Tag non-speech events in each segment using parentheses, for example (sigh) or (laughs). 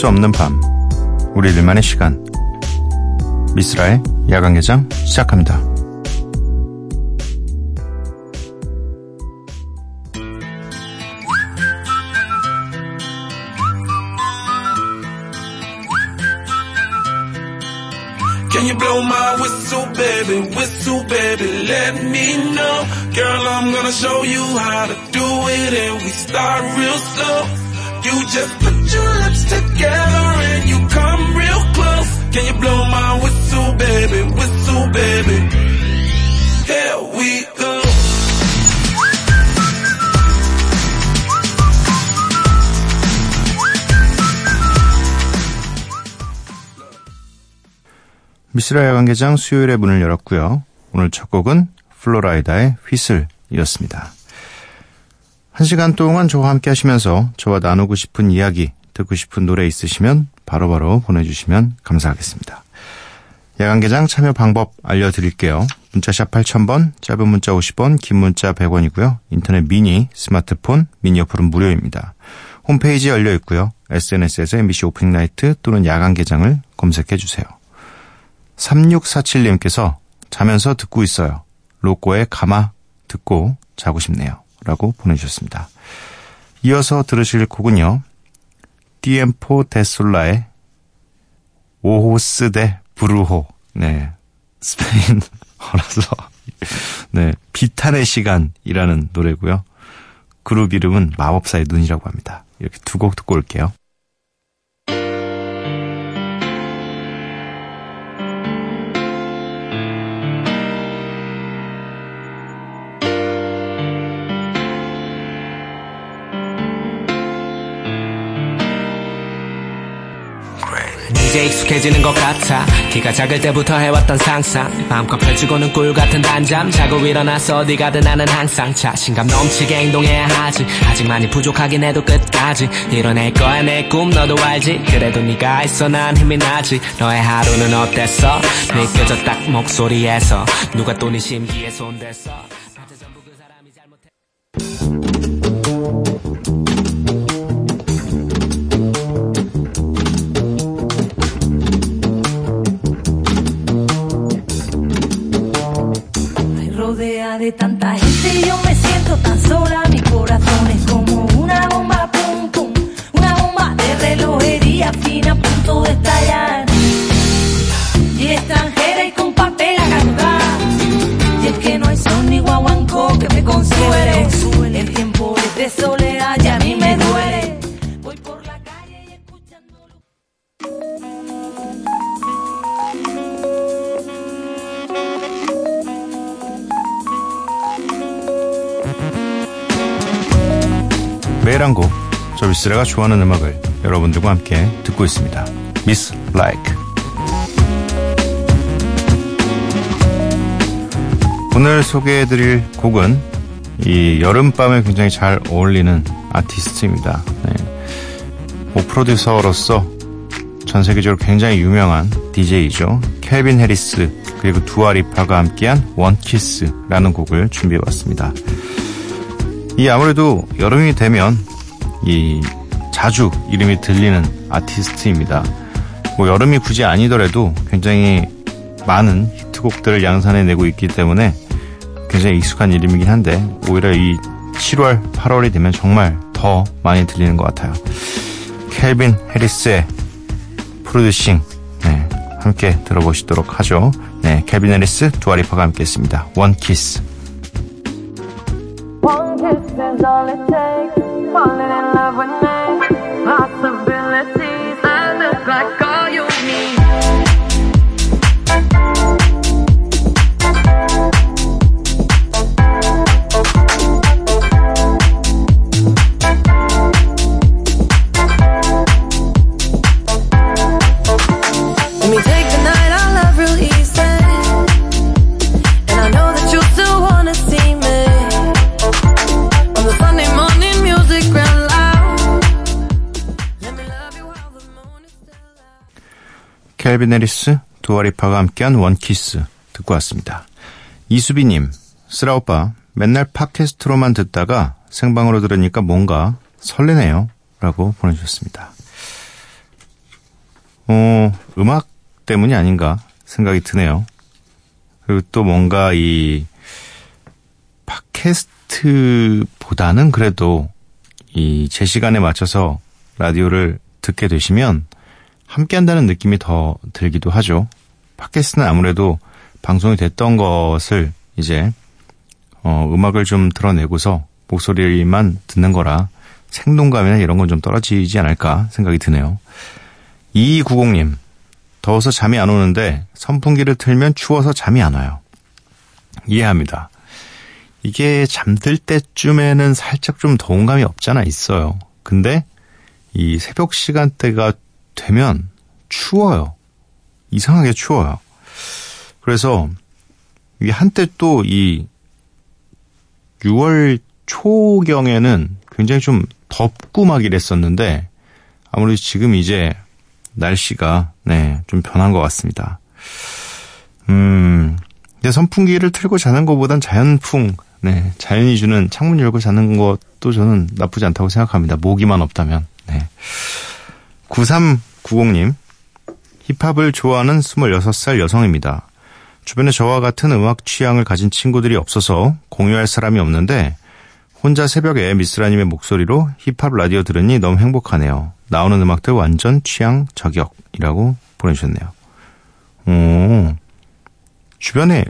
수 없는 밤 우리들만의 시간 미스라의 야간개장 시작합니다. Can you blow my whistle, baby? Whistle, baby, let me know. Girl, I'm gonna show you how to do it, and we start real slow. You just put your lips together and you come real close. Can you blow my whistle, baby? Whistle, baby. Here we go. 미스라 야간개장 수요일에 문을 열었고요. 오늘 첫 곡은 플로라이다의 휘슬이었습니다. 한 시간 동안 저와 함께 하시면서 저와 나누고 싶은 이야기, 듣고 싶은 노래 있으시면 바로바로 바로 보내주시면 감사하겠습니다. 야간개장 참여 방법 알려드릴게요. 문자샵 8000번, 짧은 문자 50원, 긴 문자 100원이고요. 인터넷 미니, 스마트폰, 미니 어플은 무료입니다. 홈페이지 열려 있고요. SNS에서 MBC 오프닝 나이트 또는 야간개장을 검색해 주세요. 3647님께서 자면서 듣고 있어요. 로꼬의 가마 듣고 자고 싶네요. 라고 보내주셨습니다. 이어서 들으실 곡은요. 디엠포 데솔라의 오호스 데 브루호. 네. 스페인 어라서. (laughs) 네. 비탄의 시간이라는 노래고요. 그룹 이름은 마법사의 눈이라고 합니다. 이렇게 두 곡 듣고 올게요. 이제 익숙해지는 것 같아. 키가 작을 때부터 해왔던 상상. 마음껏 펼치고는 꿀 같은 단잠. 자고 일어나서 어디 가든 나는 항상. 자신감 넘치게 행동해야 하지. 아직 많이 부족하긴 해도 끝까지. 이뤄낼 거야 내 꿈. 너도 알지? 그래도 네가 있어 난 힘이 나지. 너의 하루는 어땠어? 느껴져 딱 목소리에서. 누가 또네 심기에 손댔어 tanta gente 저 미스라가 좋아하는 음악을 여러분들과 함께 듣고 있습니다. 미스 라이크. 오늘 소개해드릴 곡은 이 여름밤에 굉장히 잘 어울리는 아티스트입니다. 네. 뭐 프로듀서로서 전 세계적으로 굉장히 유명한 DJ이죠. 켈빈 해리스 그리고 두아리파가 함께한 원키스라는 곡을 준비해봤습니다. 이 아무래도 여름이 되면 이 자주 이름이 들리는 아티스트입니다. 뭐 여름이 굳이 아니더라도 굉장히 많은 히트곡들을 양산해내고 있기 때문에 굉장히 익숙한 이름이긴 한데 오히려 이 7월, 8월이 되면 정말 더 많이 들리는 것 같아요. 켈빈 해리스의 프로듀싱 네, 함께 들어보시도록 하죠. 네, 켈빈 해리스, 두아리파가 함께했습니다. One Kiss. One kiss is all it takes. Falling in love with me. 켈빈 해리스, 두아리파가 함께한 원키스 듣고 왔습니다. 이수비님, 쓰라 오빠, 맨날 팟캐스트로만 듣다가 생방으로 들으니까 뭔가 설레네요. 라고 보내주셨습니다. 어, 음악 때문이 아닌가 생각이 드네요. 그리고 또 뭔가 이 팟캐스트보다는 그래도 이 제 시간에 맞춰서 라디오를 듣게 되시면 함께 한다는 느낌이 더 들기도 하죠. 팟캐스트는 아무래도 방송이 됐던 것을 이제 어, 음악을 좀 드러내고서 목소리만 듣는 거라 생동감이나 이런 건 좀 떨어지지 않을까 생각이 드네요. 2290님, 더워서 잠이 안 오는데 선풍기를 틀면 추워서 잠이 안 와요. 이해합니다. 이게 잠들 때쯤에는 살짝 좀 더운 감이 없잖아 있어요. 근데 이 새벽 시간대가 되면 추워요. 이상하게 추워요. 그래서 이게 한때 또 이 6월 초경에는 굉장히 좀 덥고 막 이랬었는데 아무래도 지금 이제 날씨가 네, 좀 변한 것 같습니다. 음, 근데 선풍기를 틀고 자는 것보단 자연풍, 네, 자연이 주는 창문 열고 자는 것도 저는 나쁘지 않다고 생각합니다. 모기만 없다면. 네. 9390님, 힙합을 좋아하는 26살 여성입니다. 주변에 저와 같은 음악 취향을 가진 친구들이 없어서 공유할 사람이 없는데 혼자 새벽에 미스라님의 목소리로 힙합 라디오 들으니 너무 행복하네요. 나오는 음악들 완전 취향 저격이라고 보내주셨네요. 오, 주변에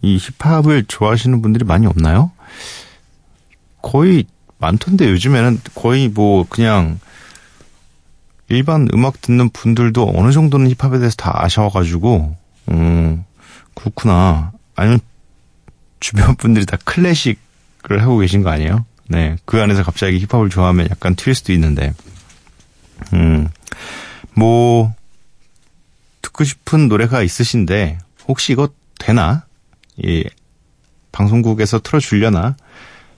이 힙합을 좋아하시는 분들이 많이 없나요? 거의 많던데 요즘에는 거의 뭐 그냥 일반 음악 듣는 분들도 어느 정도는 힙합에 대해서 다 아셔가지고, 음, 그렇구나. 아니면 주변 분들이 다 클래식을 하고 계신 거 아니에요? 네. 그 안에서 갑자기 힙합을 좋아하면 약간 튈 수도 있는데, 음, 뭐, 듣고 싶은 노래가 있으신데, 혹시 이거 되나? 예, 방송국에서 틀어주려나?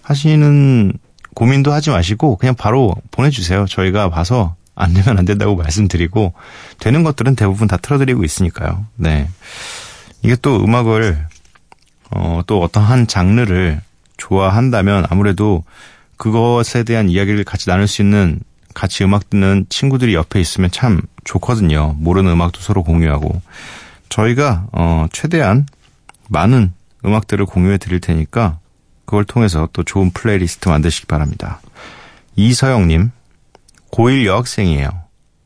하시는 고민도 하지 마시고, 그냥 바로 보내주세요. 저희가 봐서 안 되면 안 된다고 말씀드리고, 되는 것들은 대부분 다 틀어드리고 있으니까요. 네. 이게 또 음악을, 어, 또 어떤 한 장르를 좋아한다면 아무래도 그것에 대한 이야기를 같이 나눌 수 있는 같이 음악 듣는 친구들이 옆에 있으면 참 좋거든요. 모르는 음악도 서로 공유하고. 저희가, 어, 최대한 많은 음악들을 공유해 드릴 테니까 그걸 통해서 또 좋은 플레이리스트 만드시기 바랍니다. 이서영님, 고1 여학생이에요.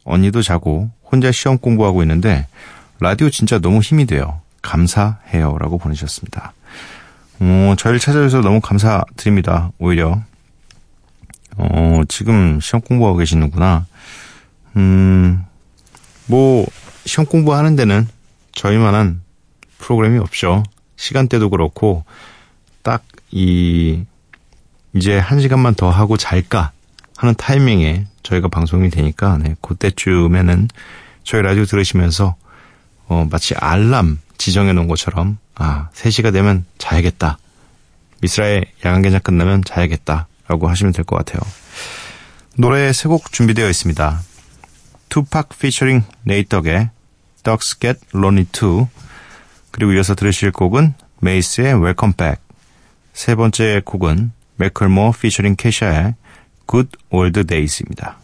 언니도 자고 혼자 시험 공부하고 있는데 라디오 진짜 너무 힘이 돼요. 감사해요. 라고 보내주셨습니다. 어, 저희를 찾아주셔서 너무 감사드립니다. 오히려. 어, 지금 시험 공부하고 계시는구나. 음, 뭐, 시험 공부하는 데는 저희만한 프로그램이 없죠. 시간대도 그렇고, 딱 이, 이제 한 시간만 더 하고 잘까 하는 타이밍에 저희가 방송이 되니까, 네, 그때쯤에는 저희 라디오 들으시면서, 어, 마치 알람 지정해 놓은 것처럼, 아, 3시가 되면 자야겠다. 미스라의 야간개장 끝나면 자야겠다. 라고 하시면 될 것 같아요. 노래 세 곡 준비되어 있습니다. 투팍 피처링 네이덕의 Dogs Get Lonely Too 그리고 이어서 들으실 곡은 메이스의 Welcome Back 세 번째 곡은 맥컬모 피처링 캐샤의 Good Old Days입니다.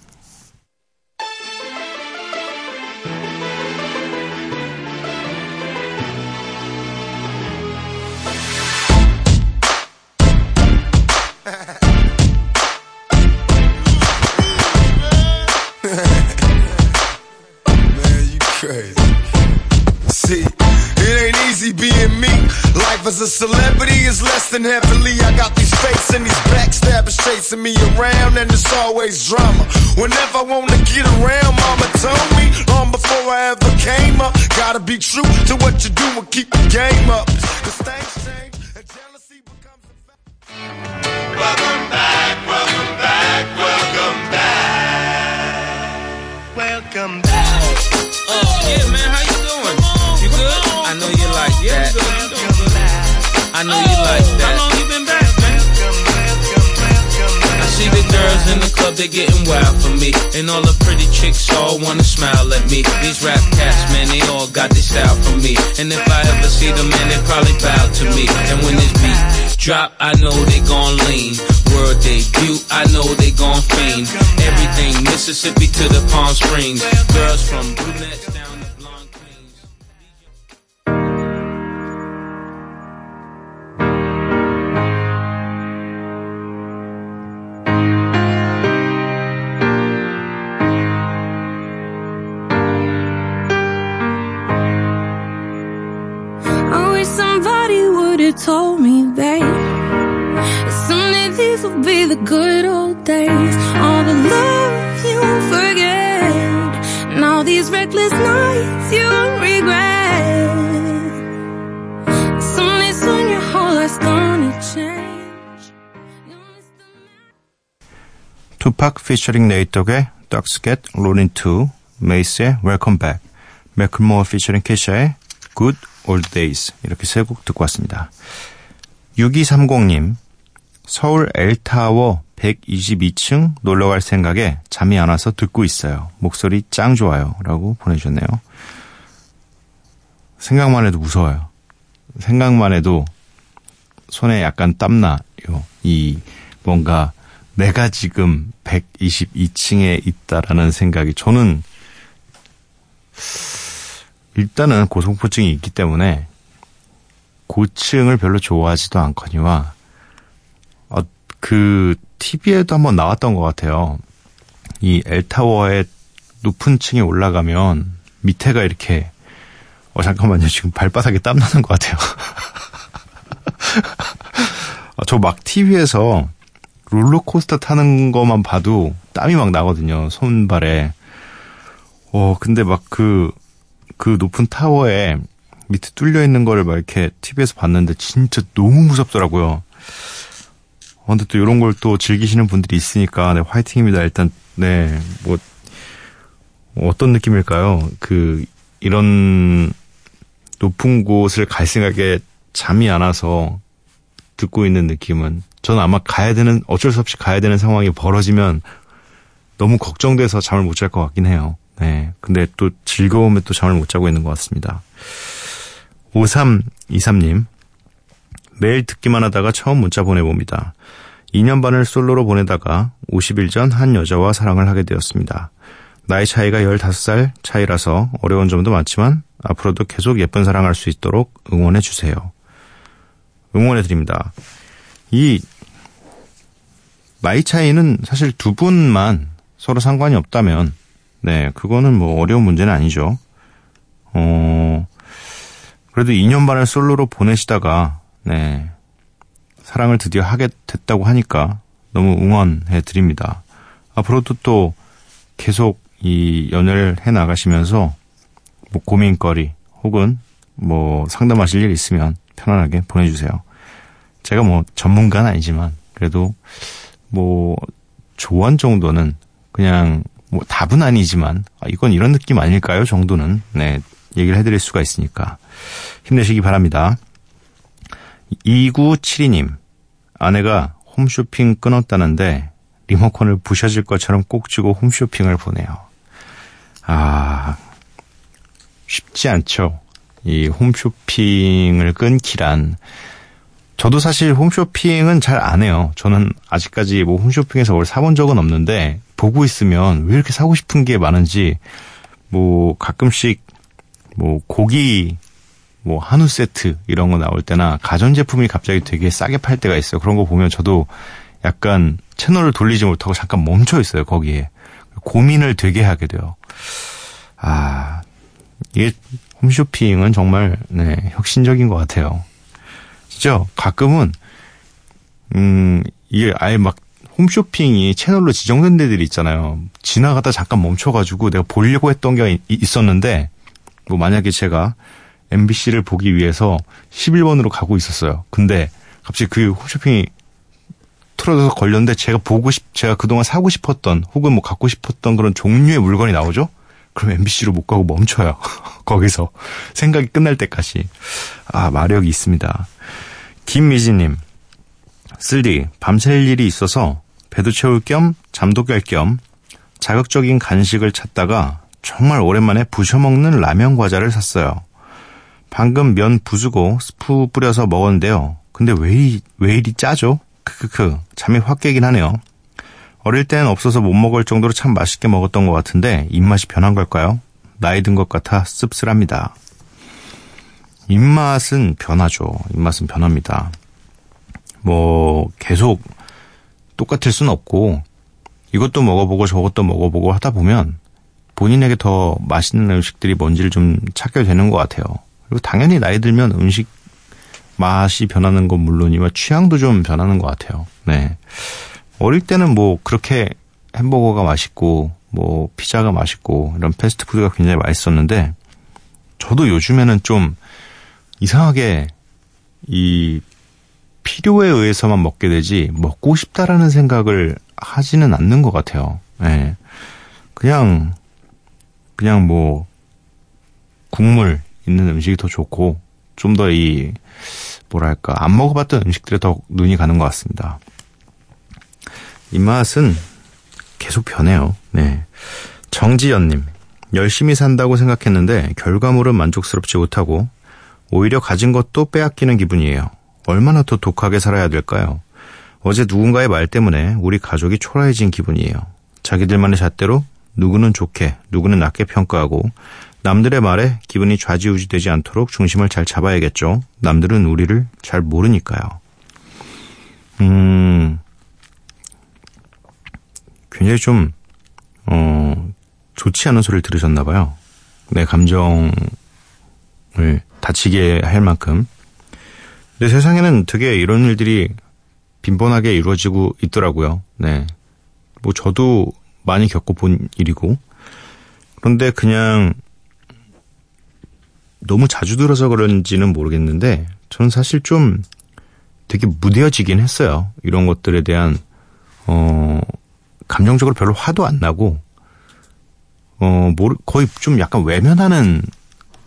As a celebrity is less than heavenly. I got these fakes and these backstabbers chasing me around, and it's always drama. Whenever I wanna get around, mama told me long before I ever came up. Gotta be true to what you do and keep the game up. Cause things change I know you like that. How long you been back, man? I see the girls in the club, they getting wild for me. And all the pretty chicks all wanna smile at me. These rap cats, man, they all got their style for me. And if I ever see them, man, they probably bow to me. And when this beat drop, I know they gon' lean. World debut, I know they gon' fiend. Everything Mississippi to the Palm Springs. Girls from told me, babe, someday these will be the good old days. All the love you forget, and all these reckless nights you regret. Someday soon your whole life's gonna change. Tupac featuring Nate Dogg의 Ducks Get Rolling 2, Mace, Welcome Back, Macklemore featuring Kesha의 Good Old Days 이렇게 세 곡 듣고 왔습니다. 6230님 서울 L타워 122층 놀러 갈 생각에 잠이 안 와서 듣고 있어요. 목소리 짱 좋아요. 라고 보내주셨네요. 생각만 해도 무서워요. 생각만 해도 손에 약간 땀나요. 이 뭔가 내가 지금 122층에 있다라는 생각이 저는 일단은 고소공포증이 있기 때문에 고층을 별로 좋아하지도 않거니와 어, 그 TV에도 한번 나왔던 것 같아요. 이 엘타워의 높은 층에 올라가면 밑에가 이렇게 어 잠깐만요 지금 발바닥에 땀 나는 것 같아요. (laughs) 어, 저막 TV에서 롤러코스터 타는 것만 봐도 땀이 막 나거든요 손발에. 어 근데 막 그 그 높은 타워에 밑에 뚫려 있는 거를 막 이렇게 TV에서 봤는데 진짜 너무 무섭더라고요. 어, 근데 또 이런 걸 또 즐기시는 분들이 있으니까 네, 화이팅입니다. 일단 네 뭐 어떤 느낌일까요? 그 이런 높은 곳을 갈 생각에 잠이 안 와서 듣고 있는 느낌은 저는 아마 가야 되는 어쩔 수 없이 가야 되는 상황이 벌어지면 너무 걱정돼서 잠을 못 잘 것 같긴 해요. 네. 근데 또 즐거움에 또 잠을 못 자고 있는 것 같습니다. 5323님. 매일 듣기만 하다가 처음 문자 보내봅니다. 2년 반을 솔로로 보내다가 50일 전 한 여자와 사랑을 하게 되었습니다. 나이 차이가 15살 차이라서 어려운 점도 많지만 앞으로도 계속 예쁜 사랑할 수 있도록 응원해 주세요. 응원해 드립니다. 이 나이 차이는 사실 두 분만 서로 상관이 없다면 네, 그거는 뭐 어려운 문제는 아니죠. 어, 그래도 2년 반을 솔로로 보내시다가, 네, 사랑을 드디어 하게 됐다고 하니까 너무 응원해 드립니다. 앞으로도 또 계속 이 연애를 해 나가시면서 뭐 고민거리 혹은 뭐 상담하실 일 있으면 편안하게 보내주세요. 제가 뭐 전문가는 아니지만 그래도 뭐 조언 정도는 그냥 뭐 답은 아니지만 아, 이건 이런 느낌 아닐까요 정도는 네 얘기를 해드릴 수가 있으니까 힘내시기 바랍니다. 2972님 아내가 홈쇼핑 끊었다는데 리모컨을 부셔질 것처럼 꼭 쥐고 홈쇼핑을 보내요. 아 쉽지 않죠. 이 홈쇼핑을 끊기란 저도 사실 홈쇼핑은 잘 안 해요. 저는 아직까지 뭐 홈쇼핑에서 뭘 사본 적은 없는데 보고 있으면 왜 이렇게 사고 싶은 게 많은지 뭐 가끔씩 뭐 고기 뭐 한우 세트 이런 거 나올 때나 가전제품이 갑자기 되게 싸게 팔 때가 있어요. 그런 거 보면 저도 약간 채널을 돌리지 못하고 잠깐 멈춰 있어요. 거기에 고민을 되게 하게 돼요. 아 이게 홈쇼핑은 정말 네, 혁신적인 것 같아요. 진짜 가끔은 음 이게 아예 막 홈쇼핑이 채널로 지정된 데들이 있잖아요. 지나가다 잠깐 멈춰가지고 내가 보려고 했던 게 있었는데 뭐 만약에 제가 MBC를 보기 위해서 11번으로 가고 있었어요. 근데 갑자기 그 홈쇼핑이 틀어져서 걸렸는데 제가 보고 싶, 제가 그동안 사고 싶었던 혹은 뭐 갖고 싶었던 그런 종류의 물건이 나오죠? 그럼 MBC로 못 가고 멈춰요. (laughs) 거기서. 생각이 끝날 때까지. 아, 마력이 있습니다. 김미진님. 쓸디, 밤샐 일이 있어서 배도 채울 겸 잠도 깰 겸 자극적인 간식을 찾다가 정말 오랜만에 부셔먹는 라면 과자를 샀어요. 방금 면 부수고 스프 뿌려서 먹었는데요. 근데 왜, 이리, 왜 이리 짜죠? 크크크. 잠이 확 깨긴 하네요. 어릴 땐 없어서 못 먹을 정도로 참 맛있게 먹었던 것 같은데 입맛이 변한 걸까요? 나이 든 것 같아 씁쓸합니다. 입맛은 변하죠. 입맛은 변합니다. 뭐 계속 똑같을 순 없고 이것도 먹어보고 저것도 먹어보고 하다 보면 본인에게 더 맛있는 음식들이 뭔지를 좀 찾게 되는 것 같아요. 그리고 당연히 나이 들면 음식 맛이 변하는 건 물론이면 취향도 좀 변하는 것 같아요. 네. 어릴 때는 뭐 그렇게 햄버거가 맛있고 뭐 피자가 맛있고 이런 패스트푸드가 굉장히 맛있었는데 저도 요즘에는 좀 이상하게 이 필요에 의해서만 먹게 되지 먹고 싶다라는 생각을 하지는 않는 것 같아요. 네. 그냥 그냥 뭐 국물 있는 음식이 더 좋고 좀 더 이 뭐랄까 안 먹어봤던 음식들에 더 눈이 가는 것 같습니다. 입맛은 계속 변해요. 네. 정지연님 열심히 산다고 생각했는데 결과물은 만족스럽지 못하고 오히려 가진 것도 빼앗기는 기분이에요. 얼마나 더 독하게 살아야 될까요? 어제 누군가의 말 때문에 우리 가족이 초라해진 기분이에요. 자기들만의 잣대로 누구는 좋게, 누구는 낮게 평가하고 남들의 말에 기분이 좌지우지되지 않도록 중심을 잘 잡아야겠죠. 남들은 우리를 잘 모르니까요. 음, 굉장히 좀, 어, 좋지 않은 소리를 들으셨나봐요. 내 감정을 다치게 할 만큼. 근데 세상에는 되게 이런 일들이 빈번하게 이루어지고 있더라고요. 네. 뭐 저도 많이 겪어본 일이고. 그런데 그냥 너무 자주 들어서 그런지는 모르겠는데 저는 사실 좀 되게 무뎌지긴 했어요. 이런 것들에 대한 어 감정적으로 별로 화도 안 나고 어 모르 거의 좀 약간 외면하는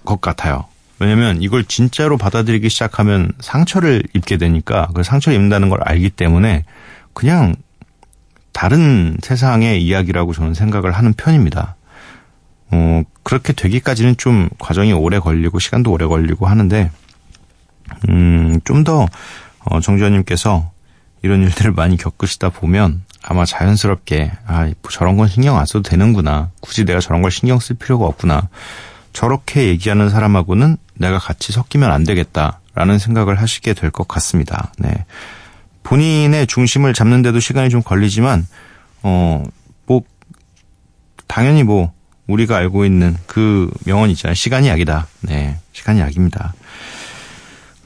것 같아요. 왜냐면 이걸 진짜로 받아들이기 시작하면 상처를 입게 되니까 그 상처를 입는다는 걸 알기 때문에 그냥 다른 세상의 이야기라고 저는 생각을 하는 편입니다. 어, 그렇게 되기까지는 좀 과정이 오래 걸리고 시간도 오래 걸리고 하는데 음, 좀더 어, 정주현님께서 이런 일들을 많이 겪으시다 보면 아마 자연스럽게 아, 뭐 저런 건 신경 안 써도 되는구나. 굳이 내가 저런 걸 신경 쓸 필요가 없구나. 저렇게 얘기하는 사람하고는 내가 같이 섞이면 안 되겠다라는 생각을 하시게 될 것 같습니다. 네. 본인의 중심을 잡는데도 시간이 좀 걸리지만 어, 뭐 당연히 뭐 우리가 알고 있는 그 명언 있잖아요. 시간이 약이다. 네. 시간이 약입니다.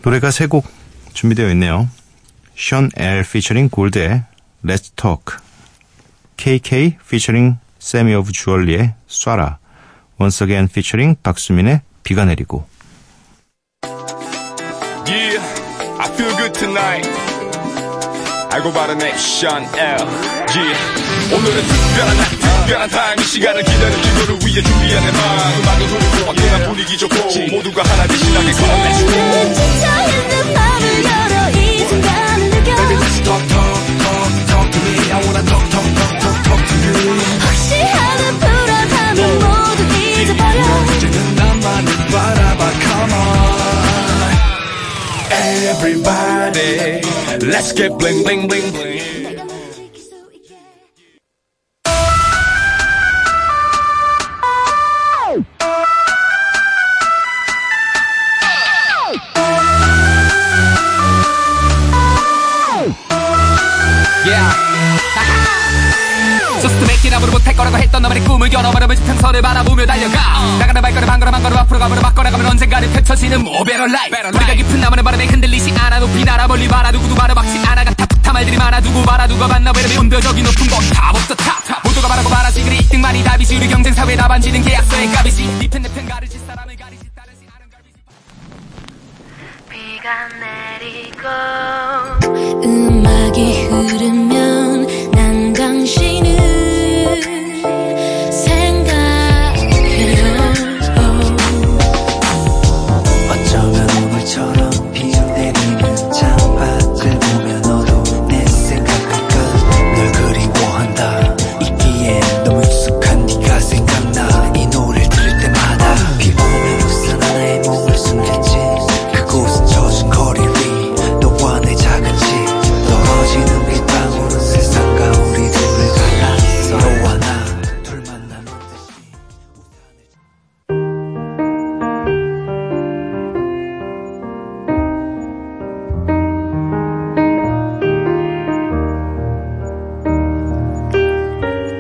노래가 세 곡 준비되어 있네요. 션 엘 피처링 골드의 Let's Talk KK featuring 세미 오브 주얼리의 쏴라 Once Again featuring 박수민의 비가 내리고 Yeah, I feel good tonight. I go by the name Sean L. Yeah. 오늘은 특별한 날, 특별한 타임 이 시간을 기다려준 너를 위해 준비한 내 마음 음악을 흐르고 화끈한 분위기 좋고 모두가 하나 되 신나게 Come on, let's go. 지쳐있는 맘을 열어 이 순간 I wanna talk, talk, talk, talk, talk to you. 혹시 하나 불어타면 모두 잊어버려 이제는 나만을 바라봐, come on. Everybody, let's get bling, bling, bling, bling. 너만의 꿈을 열어버리면 지평선을 바라보며 달려가. 나가는 발걸음 한 걸음 한 걸음 앞으로 가버려 바꿔나가면 언젠가는 펼쳐지는 more better life. 우리가 깊은 나무는 바람에 흔들리지 않아. 높이 날아 멀리 바라. 누구도 바라박지 않아. 가타부타 말들이 많아. 두고 바라. 누가 봤나. 왜냐면 온도적이 높은 건탑 없어. 탑 모두가 바라고 바라지. 그리 1등만이 답이지. 우리 경쟁 사회 나반지는 계약서의 값이지. 니편 내편 가르지 사람을 가리지 따르지 아는 가리지. 비가 내리고 음악이 흐르면 난 당신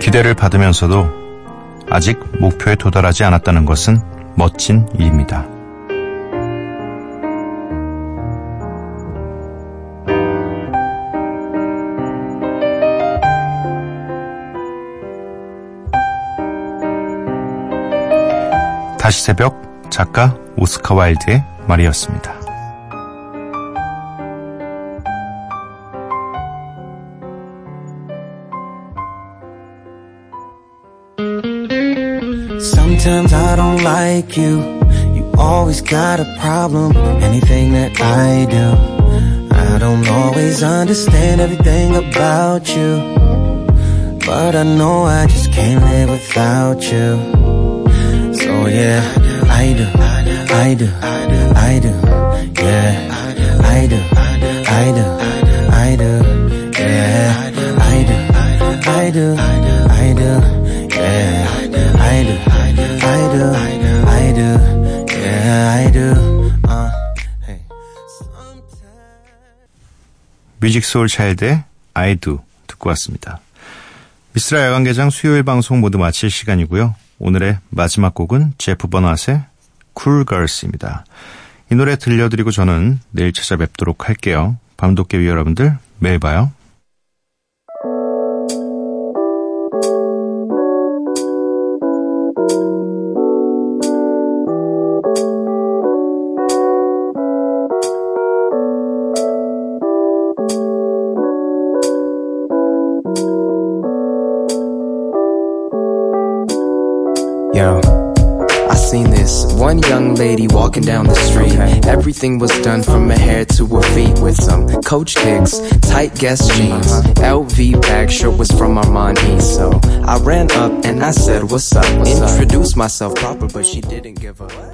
기대를 받으면서도 아직 목표에 도달하지 않았다는 것은 멋진 일입니다. 다시 새벽 작가 오스카 와일드의 말이었습니다. Sometimes I don't like you. You always got a problem. Anything that I do. I don't always understand everything about you. But I know I just can't live without you. So yeah, I do, I do, I do, yeah, I do, I do, I do, yeah, I do, I do, I do, yeah, do, yeah, I do. Uh. 뮤직 소울 차일드의 I do 듣고 왔습니다. 미스라 야간개장 수요일 방송 모두 마칠 시간이고요. 오늘의 마지막 곡은 제프 버낫의 Cool Girls입니다. 이 노래 들려드리고 저는 내일 찾아뵙도록 할게요. 밤도깨비 여러분들 매일 봐요. One young lady walking down the street. Everything was done from her hair to her feet with some Coach kicks, tight Guess jeans, uh-huh. LV bag, shirt was from Armani. So I ran up and I said, "What's up?" Introduced myself proper, but she didn't give a.